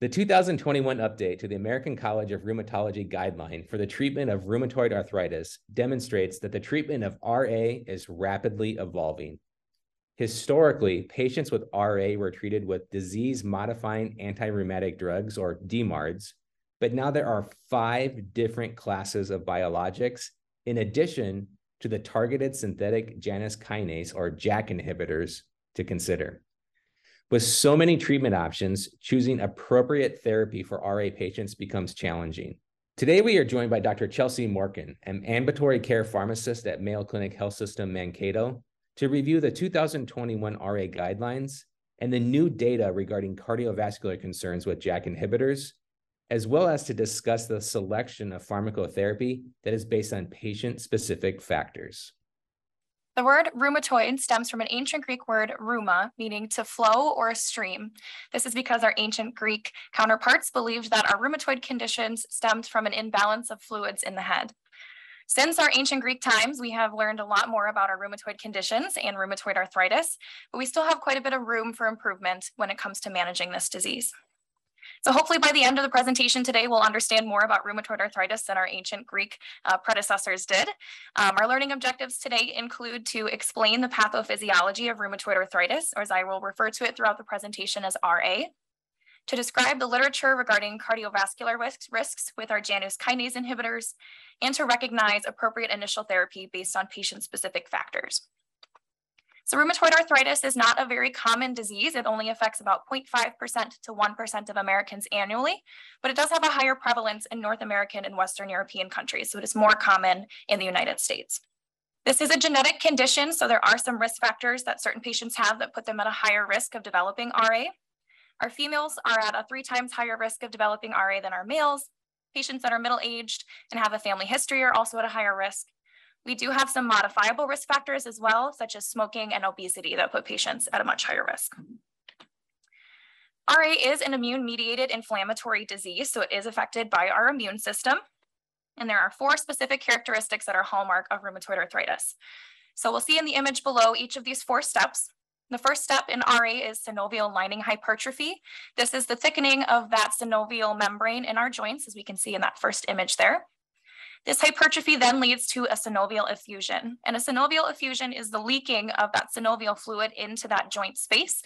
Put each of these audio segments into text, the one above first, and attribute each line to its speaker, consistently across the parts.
Speaker 1: The 2021 update to the American College of Rheumatology guideline for the treatment of rheumatoid arthritis demonstrates that the treatment of RA is rapidly evolving. Historically, patients with RA were treated with disease modifying anti-rheumatic drugs or DMARDs, but now there are five different classes of biologics in addition to the targeted synthetic Janus kinase or JAK inhibitors to consider. With so many treatment options, choosing appropriate therapy for RA patients becomes challenging. Today, we are joined by Dr. Chelsea Morkin, an ambulatory care pharmacist at Mayo Clinic Health System Mankato, to review the 2021 RA guidelines and the new data regarding cardiovascular concerns with JAK inhibitors, as well as to discuss the selection of pharmacotherapy that is based on patient specific factors.
Speaker 2: The word rheumatoid stems from an ancient Greek word rheuma, meaning to flow or a stream. This is because our ancient Greek counterparts believed that our rheumatoid conditions stemmed from an imbalance of fluids in the head. Since our ancient Greek times, we have learned a lot more about our rheumatoid conditions and rheumatoid arthritis, but we still have quite a bit of room for improvement when it comes to managing this disease. So hopefully by the end of the presentation today, we'll understand more about rheumatoid arthritis than our ancient Greek uh, predecessors did. Um, our learning objectives today include to explain the pathophysiology of rheumatoid arthritis, or as I will refer to it throughout the presentation as RA, to describe the literature regarding cardiovascular risks, risks with our Janus kinase inhibitors, and to recognize appropriate initial therapy based on patient-specific factors. So rheumatoid arthritis is not a very common disease. It only affects about 0.5% to 1% of Americans annually, but it does have a higher prevalence in North American and Western European countries. So it is more common in the United States. This is a genetic condition, so there are some risk factors that certain patients have that put them at a higher risk of developing RA. Our females are at a three times higher risk of developing RA than our males. Patients that are middle-aged and have a family history are also at a higher risk. We do have some modifiable risk factors as well, such as smoking and obesity that put patients at a much higher risk. RA is an immune mediated inflammatory disease, so it is affected by our immune system. And there are four specific characteristics that are hallmark of rheumatoid arthritis. So we'll see in the image below each of these four steps. The first step in RA is synovial lining hypertrophy. This is the thickening of that synovial membrane in our joints, as we can see in that first image there. This hypertrophy then leads to a synovial effusion. And a synovial effusion is the leaking of that synovial fluid into that joint space.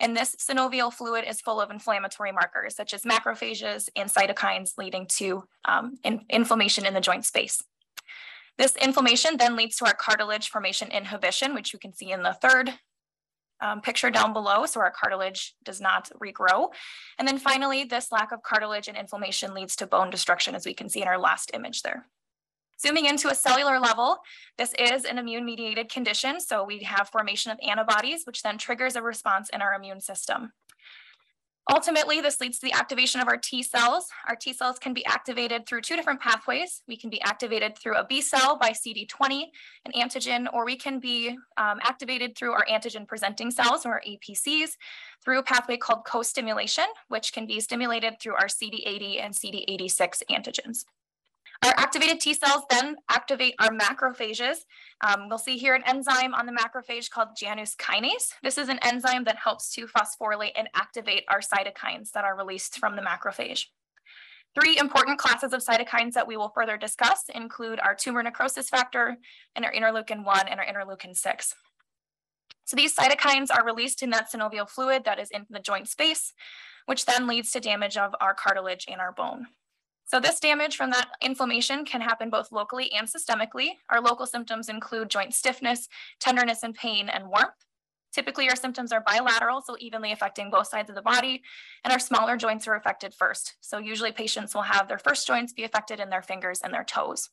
Speaker 2: And this synovial fluid is full of inflammatory markers, such as macrophages and cytokines leading to um, in inflammation in the joint space. This inflammation then leads to our cartilage formation inhibition, which you can see in the third um, picture down below, so our cartilage does not regrow. And then finally, this lack of cartilage and inflammation leads to bone destruction, as we can see in our last image there. Zooming into a cellular level, this is an immune mediated condition. So we have formation of antibodies, which then triggers a response in our immune system. Ultimately, this leads to the activation of our T cells. Our T cells can be activated through two different pathways. We can be activated through a B cell by CD20, an antigen, or we can be um, activated through our antigen presenting cells or APCs through a pathway called co-stimulation, which can be stimulated through our CD80 and CD86 antigens. Our activated T cells then activate our macrophages. Um, we'll see here an enzyme on the macrophage called Janus kinase. This is an enzyme that helps to phosphorylate and activate our cytokines that are released from the macrophage. Three important classes of cytokines that we will further discuss include our tumor necrosis factor and our interleukin 1 and our interleukin 6. So these cytokines are released in that synovial fluid that is in the joint space, which then leads to damage of our cartilage and our bone. So this damage from that inflammation can happen both locally and systemically. Our local symptoms include joint stiffness, tenderness and pain, and warmth. Typically, our symptoms are bilateral, so evenly affecting both sides of the body, and our smaller joints are affected first. So usually patients will have their first joints be affected in their fingers and their toes.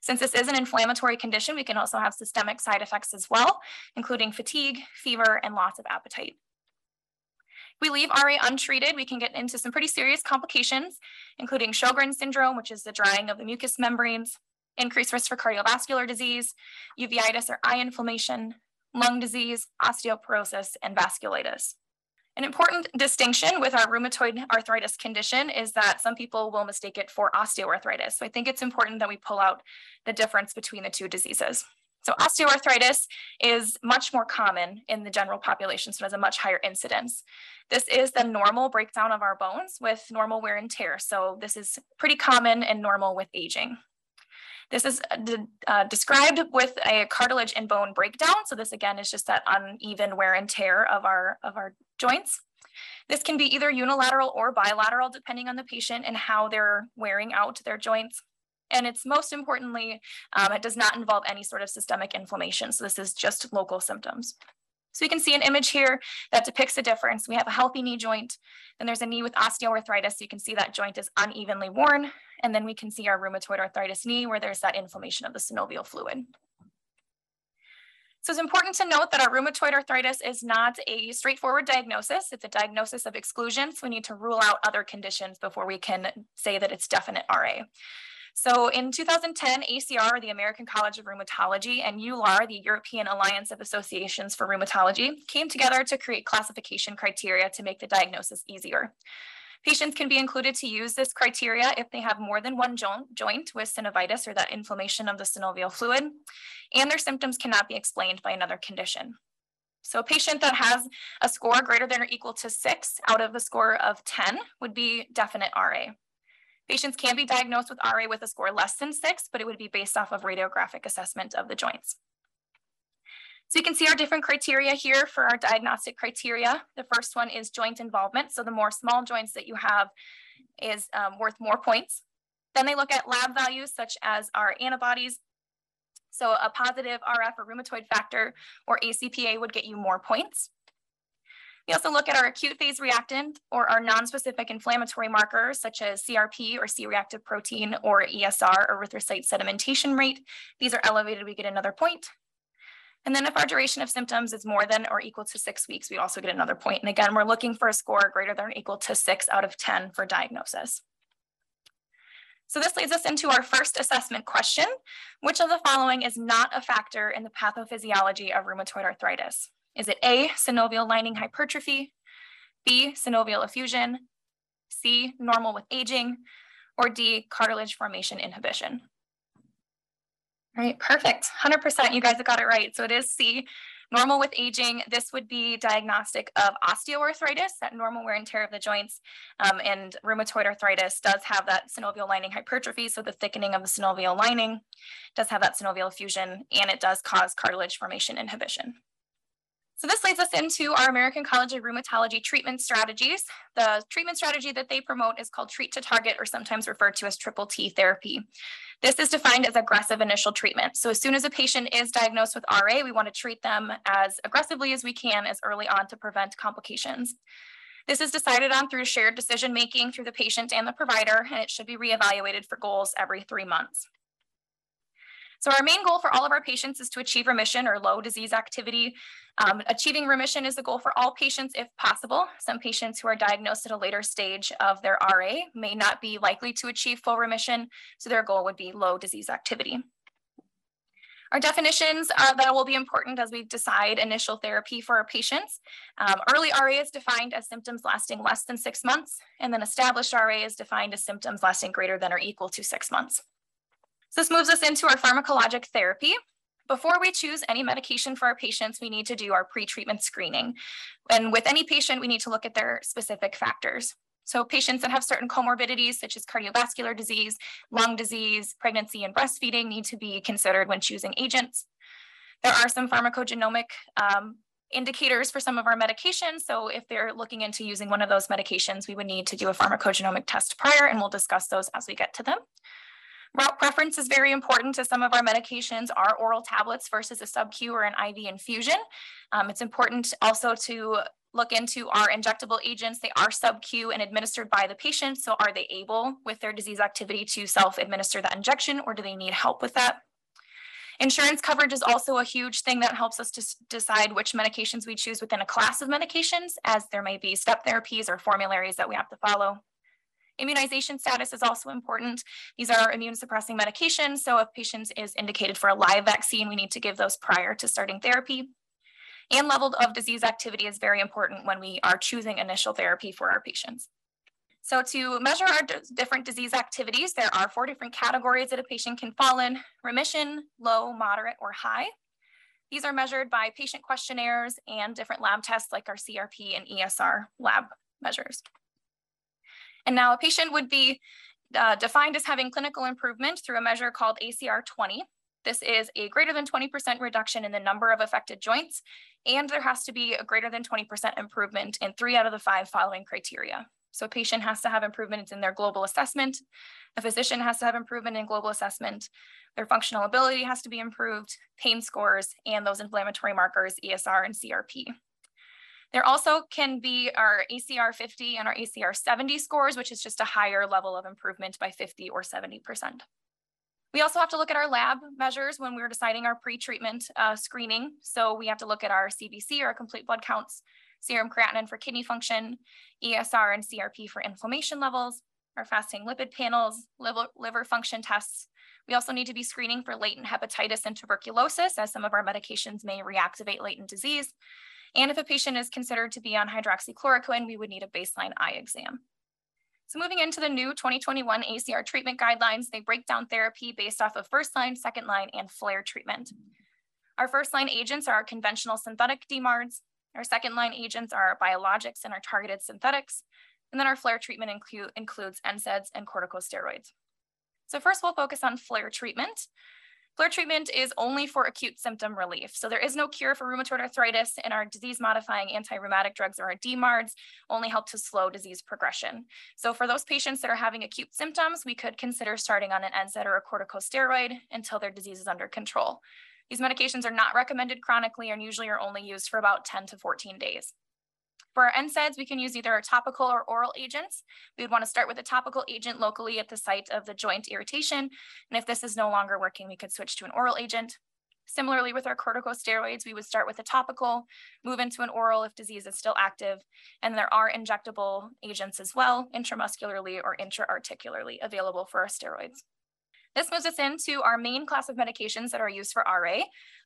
Speaker 2: Since this is an inflammatory condition, we can also have systemic side effects as well, including fatigue, fever, and loss of appetite. We leave RA untreated, we can get into some pretty serious complications, including Sjogren's syndrome, which is the drying of the mucous membranes, increased risk for cardiovascular disease, uveitis or eye inflammation, lung disease, osteoporosis, and vasculitis. An important distinction with our rheumatoid arthritis condition is that some people will mistake it for osteoarthritis. So I think it's important that we pull out the difference between the two diseases. So osteoarthritis is much more common in the general population, so it has a much higher incidence. This is the normal breakdown of our bones with normal wear and tear. So this is pretty common and normal with aging. This is uh, uh, described with a cartilage and bone breakdown. So this again is just that uneven wear and tear of our, of our joints. This can be either unilateral or bilateral depending on the patient and how they're wearing out their joints. And it's most importantly, um, it does not involve any sort of systemic inflammation. So this is just local symptoms. So we can see an image here that depicts the difference. We have a healthy knee joint, then there's a knee with osteoarthritis. So you can see that joint is unevenly worn. And then we can see our rheumatoid arthritis knee where there's that inflammation of the synovial fluid. So it's important to note that our rheumatoid arthritis is not a straightforward diagnosis. It's a diagnosis of exclusion. So we need to rule out other conditions before we can say that it's definite RA. So in 2010, ACR, the American College of Rheumatology, and EULAR, the European Alliance of Associations for Rheumatology, came together to create classification criteria to make the diagnosis easier. Patients can be included to use this criteria if they have more than one jo joint with synovitis or that inflammation of the synovial fluid, and their symptoms cannot be explained by another condition. So a patient that has a score greater than or equal to six out of a score of 10 would be definite RA. Patients can be diagnosed with RA with a score less than six, but it would be based off of radiographic assessment of the joints. So you can see our different criteria here for our diagnostic criteria. The first one is joint involvement. So the more small joints that you have is um, worth more points. Then they look at lab values such as our antibodies. So a positive RF or rheumatoid factor or ACPA would get you more points. We also look at our acute phase reactant or our non-specific inflammatory markers such as CRP or C-reactive protein or ESR, erythrocyte sedimentation rate. These are elevated, we get another point. And then if our duration of symptoms is more than or equal to six weeks, we also get another point. And again, we're looking for a score greater than or equal to six out of 10 for diagnosis. So this leads us into our first assessment question. Which of the following is not a factor in the pathophysiology of rheumatoid arthritis? Is it A, synovial lining hypertrophy, B, synovial effusion, C, normal with aging, or D, cartilage formation inhibition? All right, perfect. 100%, you guys have got it right. So it is C, normal with aging. This would be diagnostic of osteoarthritis, that normal wear and tear of the joints. Um, and rheumatoid arthritis does have that synovial lining hypertrophy, so the thickening of the synovial lining does have that synovial effusion, and it does cause cartilage formation inhibition. So this leads us into our American College of Rheumatology treatment strategies. The treatment strategy that they promote is called treat to target or sometimes referred to as triple T therapy. This is defined as aggressive initial treatment. So as soon as a patient is diagnosed with RA, we want to treat them as aggressively as we can as early on to prevent complications. This is decided on through shared decision making through the patient and the provider, and it should be reevaluated for goals every three months. So our main goal for all of our patients is to achieve remission or low disease activity. Um, achieving remission is the goal for all patients if possible. Some patients who are diagnosed at a later stage of their RA may not be likely to achieve full remission, so their goal would be low disease activity. Our definitions uh, that will be important as we decide initial therapy for our patients. Um, early RA is defined as symptoms lasting less than six months, and then established RA is defined as symptoms lasting greater than or equal to six months. So this moves us into our pharmacologic therapy. Before we choose any medication for our patients, we need to do our pre-treatment screening. And with any patient, we need to look at their specific factors. So patients that have certain comorbidities such as cardiovascular disease, lung disease, pregnancy, and breastfeeding need to be considered when choosing agents. There are some pharmacogenomic um, indicators for some of our medications. So if they're looking into using one of those medications, we would need to do a pharmacogenomic test prior, and we'll discuss those as we get to them. Route preference is very important to some of our medications are oral tablets versus a sub-Q or an IV infusion. Um, it's important also to look into our injectable agents. They are sub-Q and administered by the patient. So are they able with their disease activity to self-administer that injection or do they need help with that? Insurance coverage is also a huge thing that helps us to decide which medications we choose within a class of medications, as there may be step therapies or formularies that we have to follow. Immunization status is also important. These are immune suppressing medications. So if patients is indicated for a live vaccine, we need to give those prior to starting therapy. And level of disease activity is very important when we are choosing initial therapy for our patients. So to measure our different disease activities, there are four different categories that a patient can fall in, remission, low, moderate, or high. These are measured by patient questionnaires and different lab tests like our CRP and ESR lab measures. And now a patient would be uh, defined as having clinical improvement through a measure called ACR 20. This is a greater than 20% reduction in the number of affected joints, and there has to be a greater than 20% improvement in three out of the five following criteria. So a patient has to have improvements in their global assessment. A physician has to have improvement in global assessment. Their functional ability has to be improved, pain scores, and those inflammatory markers, ESR and CRP. There also can be our ACR 50 and our ACR 70 scores, which is just a higher level of improvement by 50 or 70%. We also have to look at our lab measures when we're deciding our pre-treatment uh, screening. So we have to look at our CBC or complete blood counts, serum creatinine for kidney function, ESR and CRP for inflammation levels, our fasting lipid panels, liver, liver function tests. We also need to be screening for latent hepatitis and tuberculosis as some of our medications may reactivate latent disease. And if a patient is considered to be on hydroxychloroquine, we would need a baseline eye exam. So moving into the new 2021 ACR treatment guidelines, they break down therapy based off of first line, second line, and flare treatment. Our first line agents are our conventional synthetic DMARDs. Our second line agents are our biologics and our targeted synthetics. And then our flare treatment include, includes NSAIDs and corticosteroids. So first we'll focus on flare treatment. Flare treatment is only for acute symptom relief. So there is no cure for rheumatoid arthritis and our disease modifying anti-rheumatic drugs or our DMARDs only help to slow disease progression. So for those patients that are having acute symptoms, we could consider starting on an NSAID or a corticosteroid until their disease is under control. These medications are not recommended chronically and usually are only used for about 10 to 14 days. For our NSAIDs, we can use either a topical or oral agents. We would want to start with a topical agent locally at the site of the joint irritation. And if this is no longer working, we could switch to an oral agent. Similarly, with our corticosteroids, we would start with a topical, move into an oral if disease is still active, and there are injectable agents as well, intramuscularly or intraarticularly available for our steroids. This moves us into our main class of medications that are used for RA,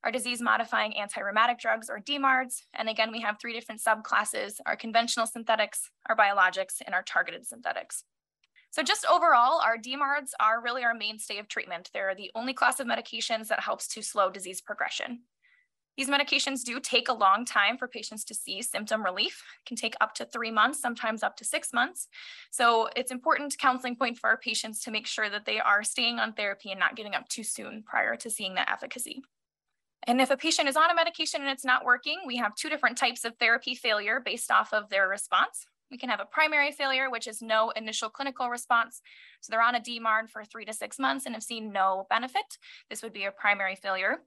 Speaker 2: our disease-modifying anti-rheumatic drugs or DMARDs. And again, we have three different subclasses, our conventional synthetics, our biologics, and our targeted synthetics. So just overall, our DMARDs are really our mainstay of treatment. They're the only class of medications that helps to slow disease progression. These medications do take a long time for patients to see symptom relief. It can take up to three months, sometimes up to six months. So it's important counseling point for our patients to make sure that they are staying on therapy and not getting up too soon prior to seeing that efficacy. And if a patient is on a medication and it's not working, we have two different types of therapy failure based off of their response. We can have a primary failure, which is no initial clinical response. So they're on a DMARD for three to six months and have seen no benefit. This would be a primary failure.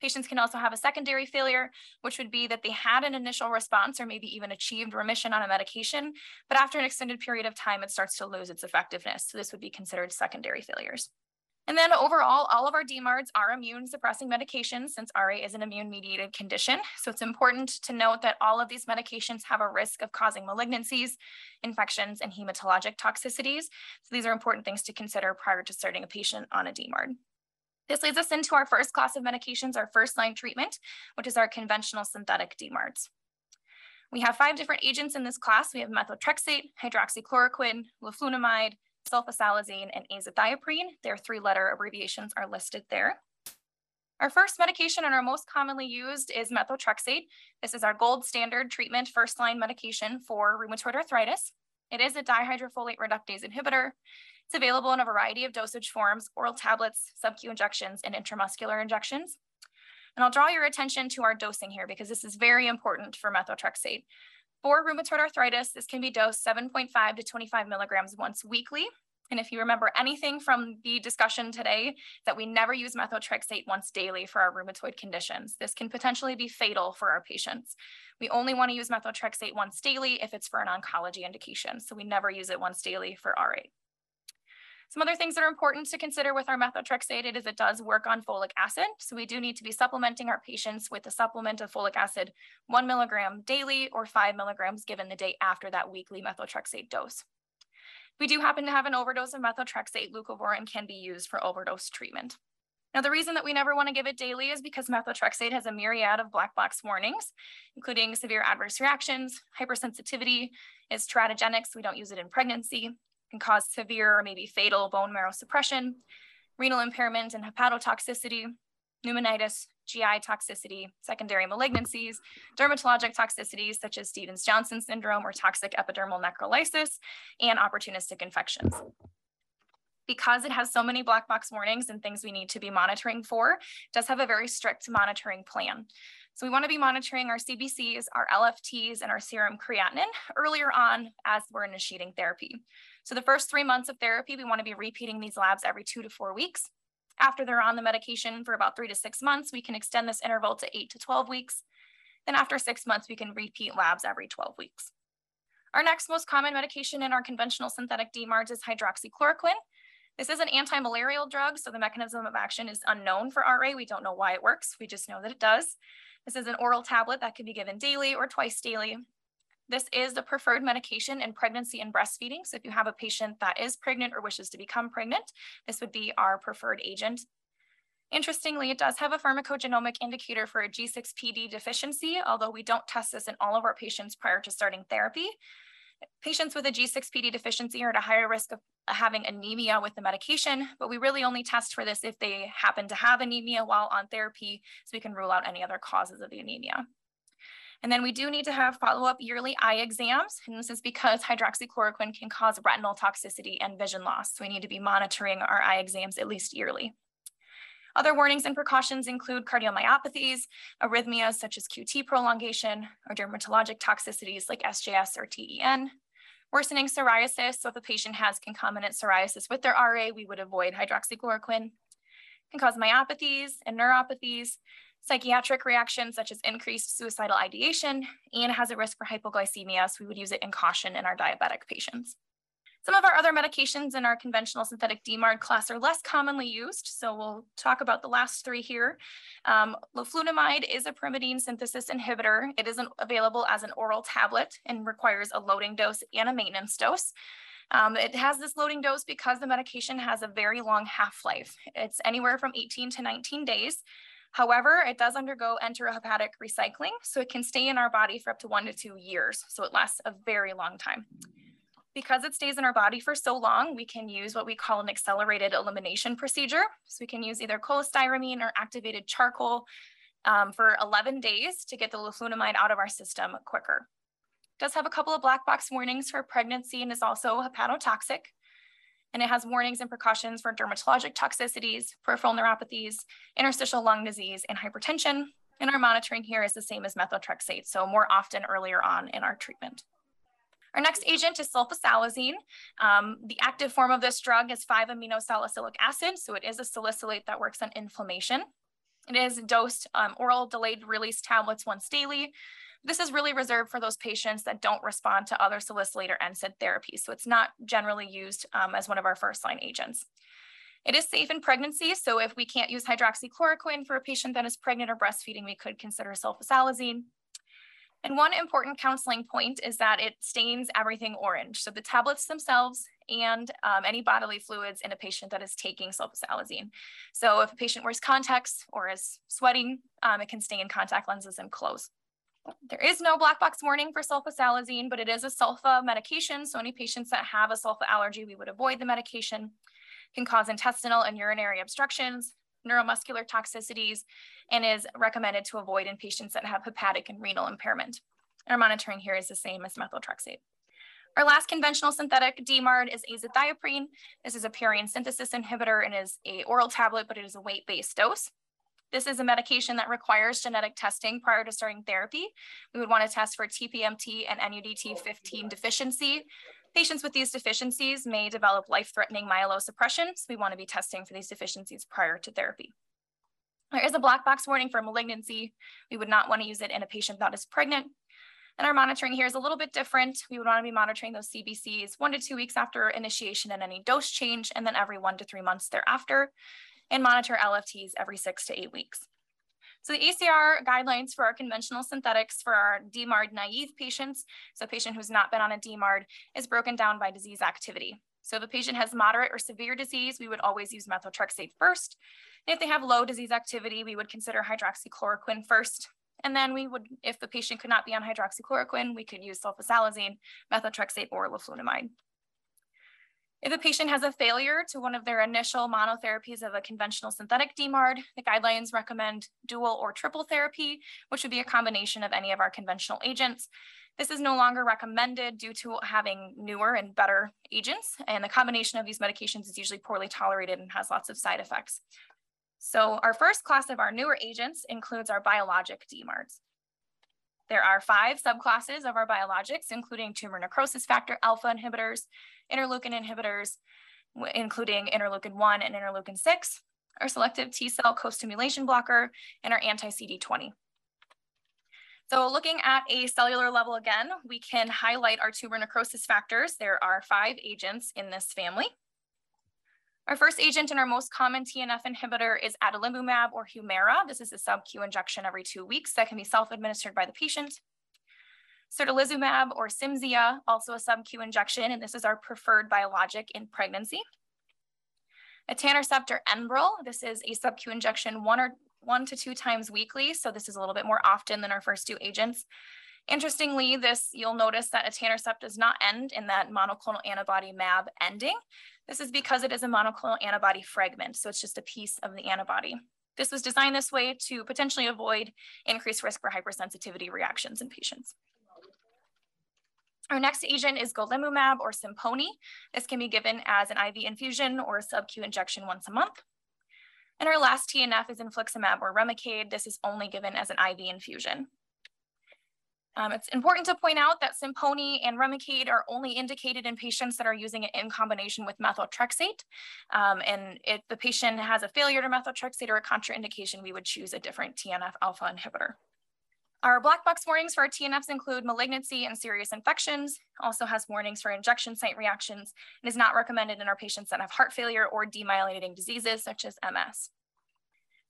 Speaker 2: Patients can also have a secondary failure, which would be that they had an initial response or maybe even achieved remission on a medication, but after an extended period of time, it starts to lose its effectiveness. So this would be considered secondary failures. And then overall, all of our DMARDs are immune suppressing medications since RA is an immune mediated condition. So it's important to note that all of these medications have a risk of causing malignancies, infections, and hematologic toxicities. So these are important things to consider prior to starting a patient on a DMARD. This leads us into our first class of medications, our first line treatment, which is our conventional synthetic DMARDs. We have five different agents in this class. We have methotrexate, hydroxychloroquine, leflunomide, sulfasalazine, and azathioprine. Their three-letter abbreviations are listed there. Our first medication and our most commonly used is methotrexate. This is our gold standard treatment first-line medication for rheumatoid arthritis. It is a dihydrofolate reductase inhibitor. It's available in a variety of dosage forms, oral tablets, sub-Q injections, and intramuscular injections. And I'll draw your attention to our dosing here because this is very important for methotrexate. For rheumatoid arthritis, this can be dosed 7.5 to 25 milligrams once weekly. And if you remember anything from the discussion today, that we never use methotrexate once daily for our rheumatoid conditions. This can potentially be fatal for our patients. We only want to use methotrexate once daily if it's for an oncology indication. So we never use it once daily for RA. Some other things that are important to consider with our methotrexate is it does work on folic acid. So we do need to be supplementing our patients with a supplement of folic acid, one milligram daily or five milligrams given the day after that weekly methotrexate dose. We do happen to have an overdose of methotrexate, leucovorin can be used for overdose treatment. Now, the reason that we never want to give it daily is because methotrexate has a myriad of black box warnings, including severe adverse reactions, hypersensitivity, it's teratogenic, so we don't use it in pregnancy, can cause severe or maybe fatal bone marrow suppression, renal impairment and hepatotoxicity, pneumonitis, GI toxicity, secondary malignancies, dermatologic toxicities such as Stevens-Johnson syndrome or toxic epidermal necrolysis, and opportunistic infections because it has so many black box warnings and things we need to be monitoring for, does have a very strict monitoring plan. So we want to be monitoring our CBCs, our LFTs, and our serum creatinine earlier on as we're initiating therapy. So the first three months of therapy, we want to be repeating these labs every two to four weeks. After they're on the medication for about three to six months, we can extend this interval to eight to 12 weeks. Then after six months, we can repeat labs every 12 weeks. Our next most common medication in our conventional synthetic DMARDs is hydroxychloroquine. This is an anti-malarial drug, so the mechanism of action is unknown for RA. We don't know why it works. We just know that it does. This is an oral tablet that can be given daily or twice daily. This is the preferred medication in pregnancy and breastfeeding. So if you have a patient that is pregnant or wishes to become pregnant, this would be our preferred agent. Interestingly, it does have a pharmacogenomic indicator for a G6PD deficiency, although we don't test this in all of our patients prior to starting therapy. Patients with a G6PD deficiency are at a higher risk of having anemia with the medication, but we really only test for this if they happen to have anemia while on therapy, so we can rule out any other causes of the anemia. And then we do need to have follow-up yearly eye exams, and this is because hydroxychloroquine can cause retinal toxicity and vision loss. So we need to be monitoring our eye exams at least yearly. Other warnings and precautions include cardiomyopathies, arrhythmias such as QT prolongation, or dermatologic toxicities like SJS or TEN, worsening psoriasis. So if a patient has concomitant psoriasis with their RA, we would avoid hydroxychloroquine. Can cause myopathies and neuropathies, psychiatric reactions such as increased suicidal ideation, and has a risk for hypoglycemia. So we would use it in caution in our diabetic patients. Some of our other medications in our conventional synthetic DMARD class are less commonly used, so we'll talk about the last three here. Um, is a pyrimidine synthesis inhibitor. It isn't available as an oral tablet and requires a loading dose and a maintenance dose. Um, it has this loading dose because the medication has a very long half-life. It's anywhere from 18 to 19 days. However, it does undergo enterohepatic recycling, so it can stay in our body for up to one to two years. So it lasts a very long time. Because it stays in our body for so long, we can use what we call an accelerated elimination procedure. So we can use either cholestyramine or activated charcoal um, for 11 days to get the leflunomide out of our system quicker. It does have a couple of black box warnings for pregnancy and is also hepatotoxic. And it has warnings and precautions for dermatologic toxicities, peripheral neuropathies, interstitial lung disease, and hypertension. And our monitoring here is the same as methotrexate, so more often earlier on in our treatment. Our next agent is sulfasalazine. Um, the active form of this drug is 5-amino salicylic acid, so it is a salicylate that works on inflammation. It is dosed um, oral delayed release tablets once daily. This is really reserved for those patients that don't respond to other salicylate or NSAID therapies, so it's not generally used um, as one of our first line agents. It is safe in pregnancy, so if we can't use hydroxychloroquine for a patient that is pregnant or breastfeeding, we could consider sulfasalazine. And one important counseling point is that it stains everything orange. So the tablets themselves and um, any bodily fluids in a patient that is taking sulfasalazine. So if a patient wears contacts or is sweating, um, it can stain contact lenses and clothes. There is no black box warning for sulfasalazine, but it is a sulfa medication. So any patients that have a sulfa allergy, we would avoid the medication. It can cause intestinal and urinary obstructions, neuromuscular toxicities, and is recommended to avoid in patients that have hepatic and renal impairment. Our monitoring here is the same as methotrexate. Our last conventional synthetic DMARD is azathioprine. This is a purine synthesis inhibitor and is a oral tablet, but it is a weight-based dose. This is a medication that requires genetic testing prior to starting therapy. We would want to test for TPMT and NUDT15 deficiency. Patients with these deficiencies may develop life-threatening myelosuppression, so we want to be testing for these deficiencies prior to therapy. There is a black box warning for malignancy. We would not want to use it in a patient that is pregnant. And our monitoring here is a little bit different. We would want to be monitoring those CBCs one to two weeks after initiation and any dose change, and then every one to three months thereafter, and monitor LFTs every six to eight weeks. So the ACR guidelines for our conventional synthetics for our DMARD naive patients, so a patient who's not been on a DMARD, is broken down by disease activity. So if a patient has moderate or severe disease, we would always use methotrexate first. And if they have low disease activity, we would consider hydroxychloroquine first. And then we would, if the patient could not be on hydroxychloroquine, we could use sulfasalazine, methotrexate, or leflunomide. If a patient has a failure to one of their initial monotherapies of a conventional synthetic DMARD, the guidelines recommend dual or triple therapy, which would be a combination of any of our conventional agents. This is no longer recommended due to having newer and better agents, and the combination of these medications is usually poorly tolerated and has lots of side effects. So our first class of our newer agents includes our biologic DMARDs. There are five subclasses of our biologics, including tumor necrosis factor alpha inhibitors, interleukin inhibitors, including interleukin 1 and interleukin 6, our selective T cell co-stimulation blocker, and our anti-CD20. So looking at a cellular level again, we can highlight our tumor necrosis factors. There are five agents in this family. Our first agent and our most common TNF inhibitor is adalimumab or Humira. This is a sub-Q injection every two weeks that can be self-administered by the patient. Certolizumab or Cimzia, also a sub-Q injection, and this is our preferred biologic in pregnancy. Etanercept or Enbrel, this is a sub-Q injection one or one to two times weekly, so this is a little bit more often than our first two agents. Interestingly, this you'll notice that etanercept does not end in that monoclonal antibody MAB ending. This is because it is a monoclonal antibody fragment, so it's just a piece of the antibody. This was designed this way to potentially avoid increased risk for hypersensitivity reactions in patients. Our next agent is golimumab or Simponi. This can be given as an IV infusion or a sub-Q injection once a month. And our last TNF is infliximab or Remicade. This is only given as an IV infusion. Um, it's important to point out that Simponi and Remicade are only indicated in patients that are using it in combination with methotrexate. Um, and if the patient has a failure to methotrexate or a contraindication, we would choose a different TNF alpha inhibitor. Our black box warnings for our TNFs include malignancy and serious infections, also has warnings for injection site reactions, and is not recommended in our patients that have heart failure or demyelinating diseases such as MS.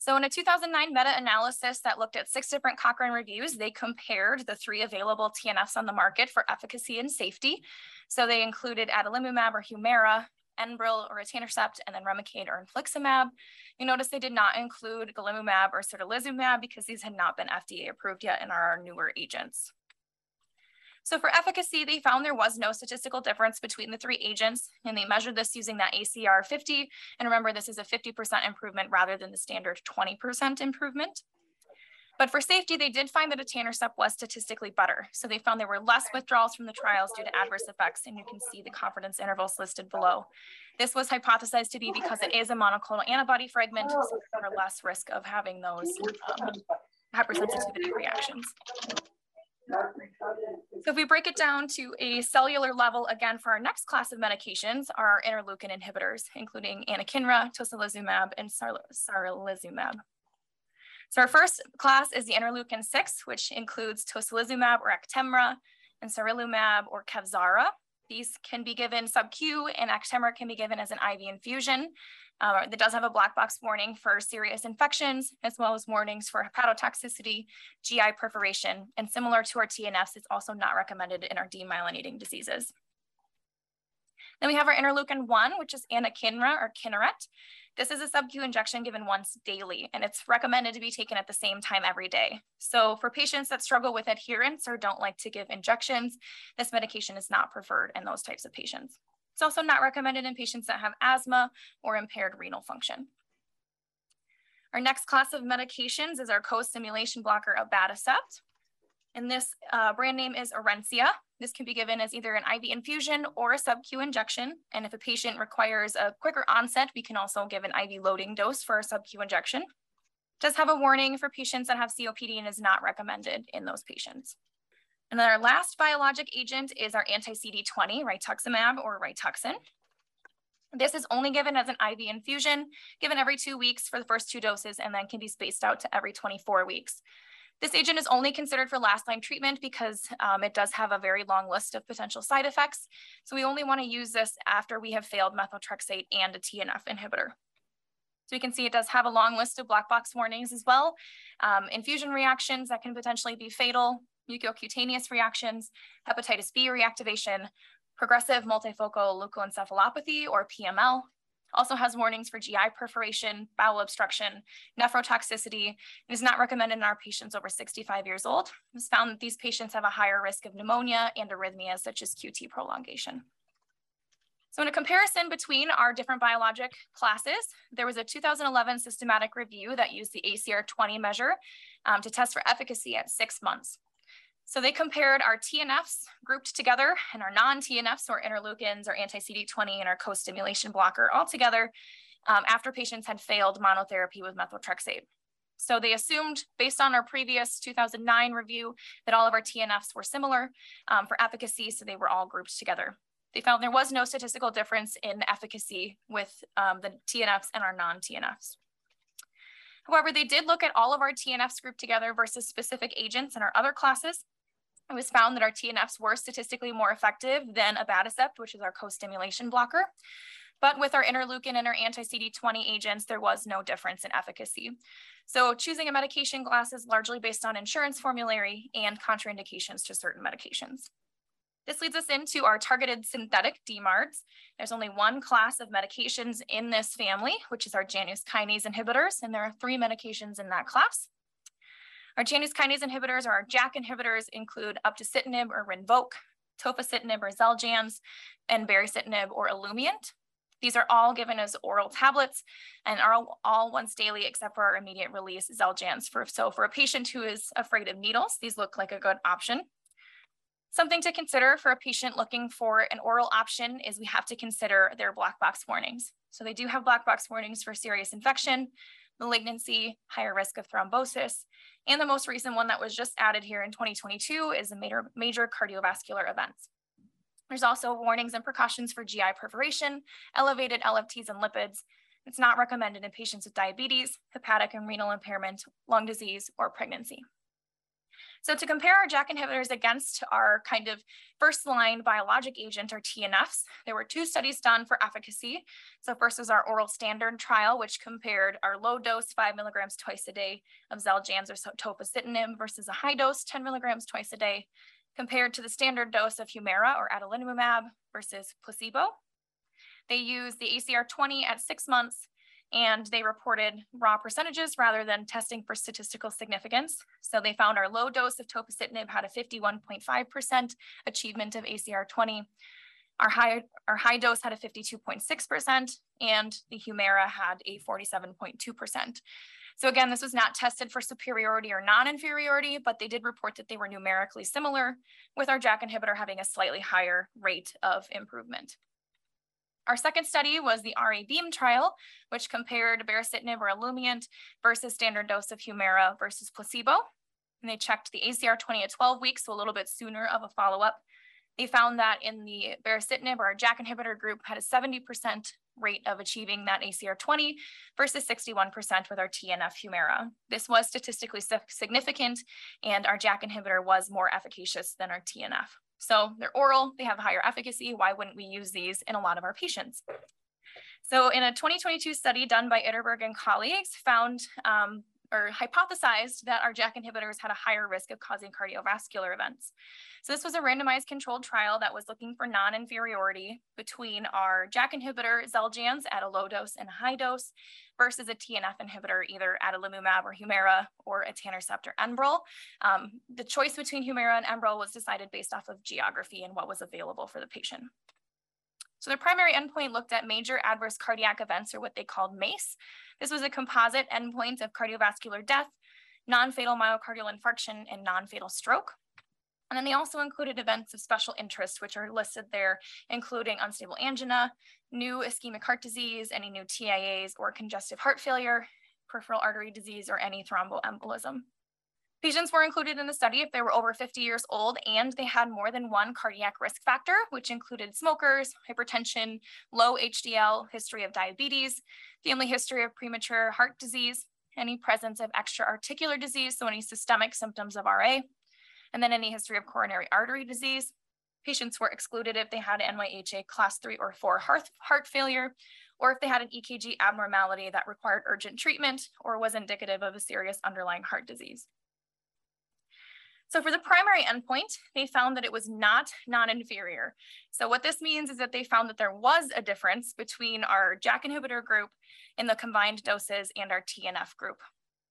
Speaker 2: So in a 2009 meta-analysis that looked at six different Cochrane reviews, they compared the three available TNFs on the market for efficacy and safety. So they included adalimumab or Humira, Enbrel or etanercept, and then Remicade or infliximab. You notice they did not include golimumab or certolizumab because these had not been FDA approved yet and are our newer agents. So for efficacy, they found there was no statistical difference between the three agents, and they measured this using that ACR 50. And remember, this is a 50% improvement rather than the standard 20% improvement. But for safety, they did find that etanercept was statistically better. So they found there were less withdrawals from the trials due to adverse effects, and you can see the confidence intervals listed below. This was hypothesized to be because it is a monoclonal antibody fragment, so there are less risk of having those um, hypersensitivity reactions. So if we break it down to a cellular level, again, for our next class of medications are our interleukin inhibitors, including anakinra, tocilizumab, and sarilizumab. So our first class is the interleukin 6, which includes tocilizumab or Actemra, and sarilumab or Kevzara. These can be given sub-Q, and Actemra can be given as an IV infusion. Uh, that does have a black box warning for serious infections, as well as warnings for hepatotoxicity, GI perforation, and similar to our TNFs, it's also not recommended in our demyelinating diseases. Then we have our interleukin 1, which is anakinra or Kineret. This is a sub-Q injection given once daily, and it's recommended to be taken at the same time every day. So for patients that struggle with adherence or don't like to give injections, this medication is not preferred in those types of patients. It's also not recommended in patients that have asthma or impaired renal function. Our next class of medications is our co-stimulation blocker abatacept. And this uh, brand name is Orencia. This can be given as either an IV infusion or a sub-Q injection. And if a patient requires a quicker onset, we can also give an IV loading dose for a sub-Q injection. Does have a warning for patients that have COPD and is not recommended in those patients. And then our last biologic agent is our anti-CD20, rituximab or Rituxan. This is only given as an IV infusion, given every two weeks for the first two doses, and then can be spaced out to every 24 weeks. This agent is only considered for last line treatment because um, it does have a very long list of potential side effects. So we only want to use this after we have failed methotrexate and a TNF inhibitor. So we can see it does have a long list of black box warnings as well. Um, infusion reactions that can potentially be fatal, mucocutaneous reactions, hepatitis B reactivation, progressive multifocal leukoencephalopathy or PML, also has warnings for GI perforation, bowel obstruction, nephrotoxicity, and is not recommended in our patients over 65 years old. It was found that these patients have a higher risk of pneumonia and arrhythmias such as QT prolongation. So in a comparison between our different biologic classes, there was a 2011 systematic review that used the ACR20 measure um, to test for efficacy at six months. So they compared our TNFs grouped together and our non-TNFs or interleukins or anti-CD20 and our co-stimulation blocker all together um, after patients had failed monotherapy with methotrexate. So they assumed based on our previous 2009 review that all of our TNFs were similar um, for efficacy, so they were all grouped together. They found there was no statistical difference in efficacy with um, the TNFs and our non-TNFs. However, they did look at all of our TNFs grouped together versus specific agents in our other classes it was found that our TNFs were statistically more effective than abatacept, which is our co-stimulation blocker. But with our interleukin and our anti-CD20 agents, there was no difference in efficacy. So choosing a medication class is largely based on insurance formulary and contraindications to certain medications. This leads us into our targeted synthetic DMARDs. There's only one class of medications in this family, which is our Janus kinase inhibitors, and there are three medications in that class. Our Janus kinase inhibitors or our JAK inhibitors include upadacitinib or Rinvoq, tofacitinib or Xeljanz, and baricitinib or Olumiant. These are all given as oral tablets and are all, once daily except for our immediate release Xeljanz. For, so for a patient who is afraid of needles, these look like a good option. Something to consider for a patient looking for an oral option is we have to consider their black box warnings. So they do have black box warnings for serious infection, malignancy, higher risk of thrombosis, and the most recent one that was just added here in 2022 is a major, major cardiovascular events. There's also warnings and precautions for GI perforation, elevated LFTs and lipids. It's not recommended in patients with diabetes, hepatic and renal impairment, lung disease, or pregnancy. So to compare our JAK inhibitors against our kind of first line biologic agent or TNFs, there were two studies done for efficacy. So first was our oral standard trial, which compared our low dose five milligrams twice a day of Xeljanz or tofacitinib versus a high dose 10 milligrams twice a day compared to the standard dose of Humira or adalimumab versus placebo. They used the ACR20 at six months and they reported raw percentages rather than testing for statistical significance. So they found our low dose of tofacitinib had a 51.5% achievement of ACR 20. Our high, our high dose had a 52.6%, and the Humira had a 47.2%. So again, this was not tested for superiority or non-inferiority, but they did report that they were numerically similar, with our JAK inhibitor having a slightly higher rate of improvement. Our second study was the RA-BEAM trial, which compared baricitinib or Olumiant versus standard dose of Humira versus placebo. And they checked the ACR20 at 12 weeks, so a little bit sooner of a follow-up. They found that in the baricitinib or JAK inhibitor group had a 70% rate of achieving that ACR20 versus 61% with our TNF Humira. This was statistically significant and our JAK inhibitor was more efficacious than our TNF. So they're oral, they have higher efficacy. Why wouldn't we use these in a lot of our patients? So in a 2022 study done by Ytterberg and colleagues found um, or hypothesized that our JAK inhibitors had a higher risk of causing cardiovascular events. So this was a randomized controlled trial that was looking for non-inferiority between our JAK inhibitor Xeljanz at a low dose and a high dose versus a TNF inhibitor, either adalimumab or Humira or etanercept or Enbrel. Um, the choice between Humira and Enbrel was decided based off of geography and what was available for the patient. So the primary endpoint looked at major adverse cardiac events or what they called MACE. This was a composite endpoint of cardiovascular death, non-fatal myocardial infarction, and non-fatal stroke. And then they also included events of special interest, which are listed there, including unstable angina, new ischemic heart disease, any new TIAs or congestive heart failure, peripheral artery disease, or any thromboembolism. Patients were included in the study if they were over 50 years old and they had more than one cardiac risk factor, which included smokers, hypertension, low HDL, history of diabetes, family history of premature heart disease, any presence of extra-articular disease, so any systemic symptoms of RA, and then any history of coronary artery disease. Patients were excluded if they had NYHA class three or four heart, heart failure, or if they had an EKG abnormality that required urgent treatment or was indicative of a serious underlying heart disease. So for the primary endpoint, they found that it was not non-inferior. So what this means is that they found that there was a difference between our JAK inhibitor group in the combined doses and our TNF group.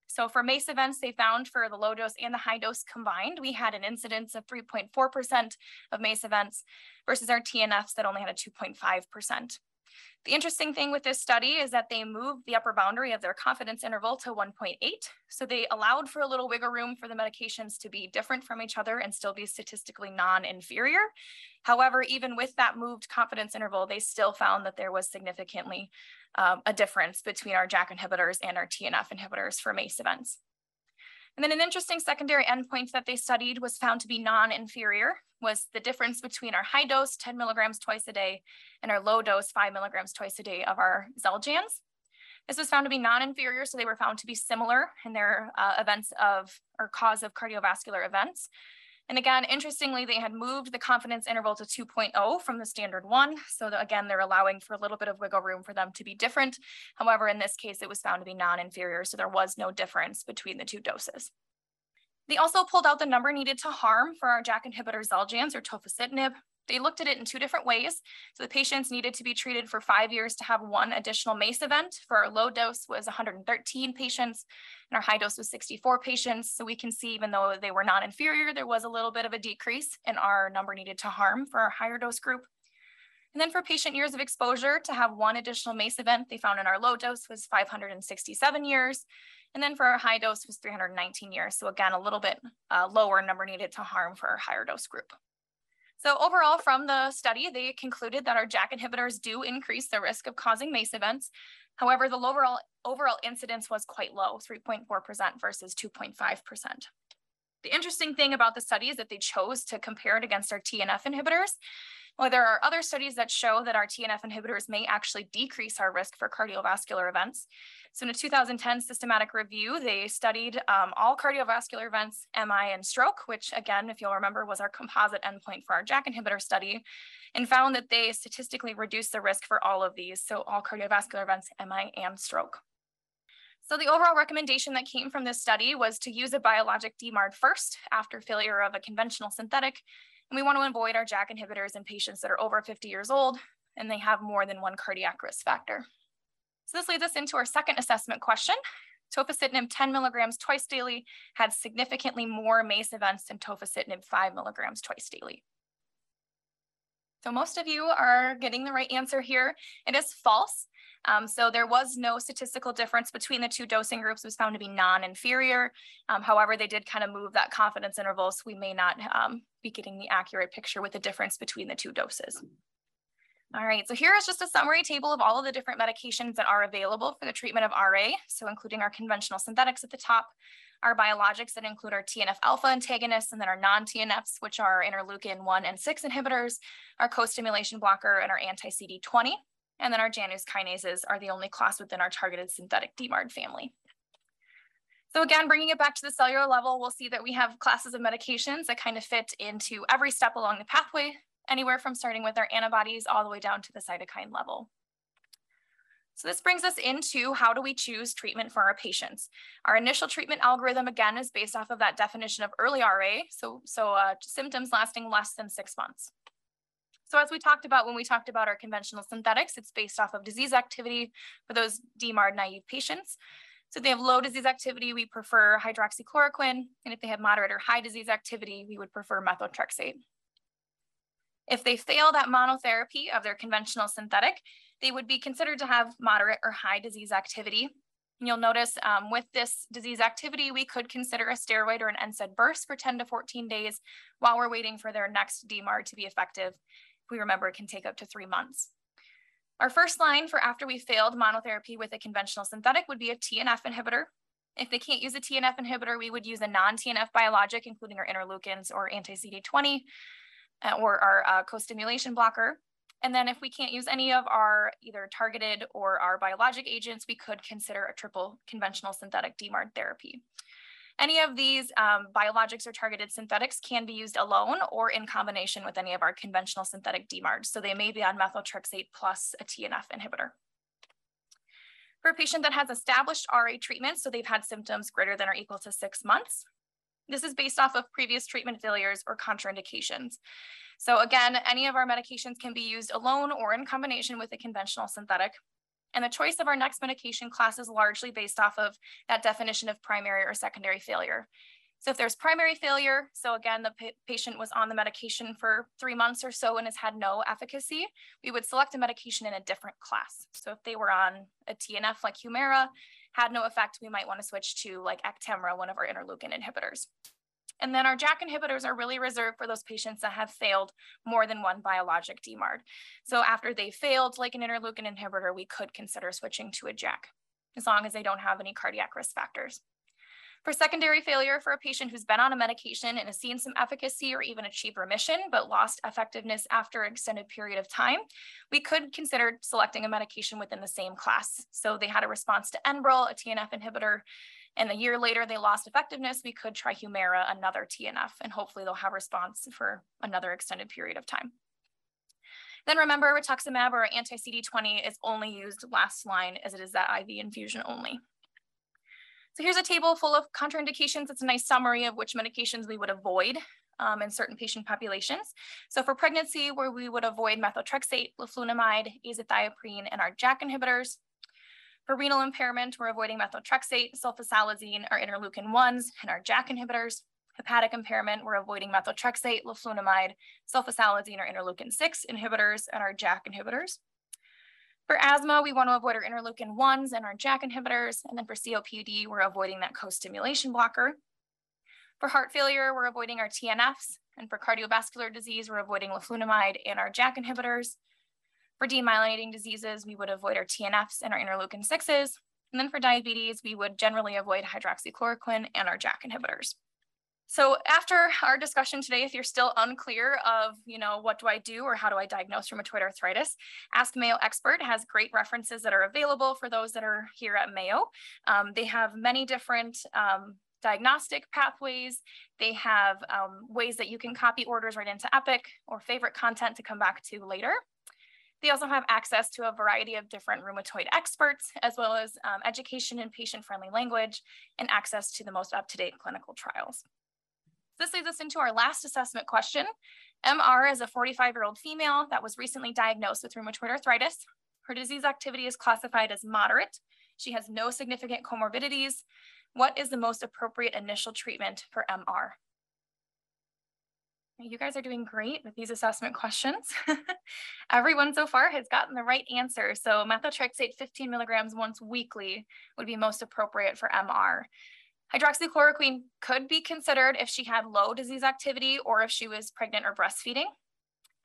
Speaker 2: So for MACE events, they found for the low dose and the high dose combined, we had an incidence of 3.4% of MACE events versus our TNFs that only had a 2.5%. The interesting thing with this study is that they moved the upper boundary of their confidence interval to 1.8. So they allowed for a little wiggle room for the medications to be different from each other and still be statistically non-inferior. However, even with that moved confidence interval, they still found that there was significantly um, a difference between our JAK inhibitors and our TNF inhibitors for MACE events. And then an interesting secondary endpoint that they studied was found to be non-inferior, was the difference between our high dose 10 milligrams twice a day and our low dose five milligrams twice a day of our Xeljanz. This was found to be non-inferior, so they were found to be similar in their uh, events of or cause of cardiovascular events. And again, interestingly, they had moved the confidence interval to 2.0 from the standard one. So again, they're allowing for a little bit of wiggle room for them to be different. However, in this case, it was found to be non-inferior. So there was no difference between the two doses. They also pulled out the number needed to harm for our JAK inhibitor Xeljanz or tofacitinib. They looked at it in two different ways. So the patients needed to be treated for five years to have one additional MACE event. For our low dose was 113 patients and our high dose was 64 patients. So we can see even though they were not inferior, there was a little bit of a decrease in our number needed to harm for our higher dose group. And then for patient years of exposure to have one additional MACE event, they found in our low dose was 567 years. And then for our high dose was 319 years. So again, a little bit uh, lower number needed to harm for our higher dose group. So overall from the study, they concluded that our JAK inhibitors do increase the risk of causing MACE events. However, the overall, overall incidence was quite low, 3.4% versus 2.5%. The interesting thing about the study is that they chose to compare it against our TNF inhibitors. Well, there are other studies that show that our TNF inhibitors may actually decrease our risk for cardiovascular events. So in a 2010 systematic review, they studied um, all cardiovascular events, MI and stroke, which again, if you'll remember, was our composite endpoint for our JAK inhibitor study, and found that they statistically reduced the risk for all of these, so all cardiovascular events, MI and stroke. So the overall recommendation that came from this study was to use a biologic DMARD first after failure of a conventional synthetic. And we want to avoid our JAK inhibitors in patients that are over 50 years old and they have more than one cardiac risk factor. So this leads us into our second assessment question. Tofacitinib 10 milligrams twice daily had significantly more MACE events than tofacitinib 5 milligrams twice daily. So most of you are getting the right answer here. It is false. Um, so there was no statistical difference between the two dosing groups. Was found to be non-inferior. Um, however, they did kind of move that confidence interval, so we may not um, be getting the accurate picture with the difference between the two doses. All right, so here is just a summary table of all of the different medications that are available for the treatment of RA. So including our conventional synthetics at the top, our biologics that include our TNF alpha antagonists, and then our non-TNFs, which are interleukin 1 and 6 inhibitors, our co-stimulation blocker, and our anti-CD20. And then our Janus kinases are the only class within our targeted synthetic DMARD family. So again, bringing it back to the cellular level, we'll see that we have classes of medications that kind of fit into every step along the pathway anywhere from starting with our antibodies all the way down to the cytokine level. So this brings us into how do we choose treatment for our patients. Our initial treatment algorithm, again, is based off of that definition of early RA, so, so uh, symptoms lasting less than six months. So as we talked about when we talked about our conventional synthetics, it's based off of disease activity for those DMARD naive patients. So if they have low disease activity, we prefer hydroxychloroquine. And if they have moderate or high disease activity, we would prefer methotrexate. If they fail that monotherapy of their conventional synthetic, they would be considered to have moderate or high disease activity. And you'll notice um, with this disease activity, we could consider a steroid or an NSAID burst for 10 to 14 days while we're waiting for their next DMARD to be effective. We remember, it can take up to three months. Our first line for after we failed monotherapy with a conventional synthetic would be a TNF inhibitor. If they can't use a TNF inhibitor, we would use a non-TNF biologic, including our interleukins or anti-CD20 uh, or our uh, co-stimulation blocker. And then if we can't use any of our either targeted or our biologic agents, we could consider a triple conventional synthetic DMARD therapy. Any of these um, biologics or targeted synthetics can be used alone or in combination with any of our conventional synthetic DMARDs. So they may be on methotrexate plus a TNF inhibitor. For a patient that has established RA treatment, so they've had symptoms greater than or equal to six months, this is based off of previous treatment failures or contraindications. So again, any of our medications can be used alone or in combination with a conventional synthetic. And the choice of our next medication class is largely based off of that definition of primary or secondary failure. So if there's primary failure, so again, the patient was on the medication for three months or so and has had no efficacy, we would select a medication in a different class. So if they were on a TNF like Humira, had no effect, we might want to switch to like Actemra, one of our interleukin inhibitors. And then our JAK inhibitors are really reserved for those patients that have failed more than one biologic DMARD. So after they failed like an interleukin inhibitor, we could consider switching to a JAK as long as they don't have any cardiac risk factors. For secondary failure for a patient who's been on a medication and has seen some efficacy or even achieved remission, but lost effectiveness after an extended period of time, we could consider selecting a medication within the same class. So they had a response to Enbrel, a TNF inhibitor, and a year later they lost effectiveness, we could try Humira, another TNF, and hopefully they'll have response for another extended period of time. Then remember, rituximab or anti-CD20 is only used last line as it is that IV infusion only. So here's a table full of contraindications. It's a nice summary of which medications we would avoid um, in certain patient populations. So for pregnancy, where we would avoid methotrexate, leflunomide, azathioprine, and our JAK inhibitors. For renal impairment, we're avoiding methotrexate, sulfasalazine, our interleukin 1s, and our JAK inhibitors. Hepatic impairment, we're avoiding methotrexate, leflunomide, sulfasalazine, or interleukin 6 inhibitors, and our JAK inhibitors. For asthma, we want to avoid our interleukin 1s and our JAK inhibitors. And then for COPD, we're avoiding that co-stimulation blocker. For heart failure, we're avoiding our TNFs. And for cardiovascular disease, we're avoiding leflunomide and our JAK inhibitors. For demyelinating diseases, we would avoid our TNFs and our interleukin 6s. And then for diabetes, we would generally avoid hydroxychloroquine and our JAK inhibitors. So after our discussion today, if you're still unclear of, you know, what do I do or how do I diagnose rheumatoid arthritis, Ask Mayo Expert has great references that are available for those that are here at Mayo. Um, they have many different um, diagnostic pathways. They have um, ways that you can copy orders right into Epic or favorite content to come back to later. They also have access to a variety of different rheumatoid experts, as well as um, education in patient-friendly language and access to the most up-to-date clinical trials. This leads us into our last assessment question. MR is a 45-year-old female that was recently diagnosed with rheumatoid arthritis. Her disease activity is classified as moderate. She has no significant comorbidities. What is the most appropriate initial treatment for MR? You guys are doing great with these assessment questions. Everyone so far has gotten the right answer. So methotrexate 15 milligrams once weekly would be most appropriate for MR. Hydroxychloroquine could be considered if she had low disease activity or if she was pregnant or breastfeeding.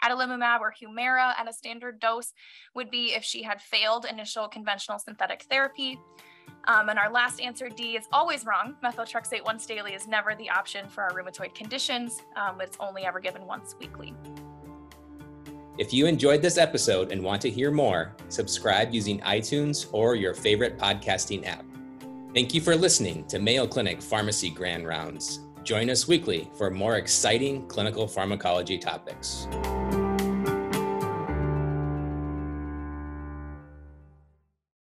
Speaker 2: Adalimumab or Humira at a standard dose would be if she had failed initial conventional synthetic therapy. Um, and our last answer, D, is always wrong. Methotrexate once daily is never the option for our rheumatoid conditions. Um, it's only ever given once weekly.
Speaker 1: If you enjoyed this episode and want to hear more, subscribe using iTunes or your favorite podcasting app. Thank you for listening to Mayo Clinic Pharmacy Grand Rounds. Join us weekly for more exciting clinical pharmacology topics.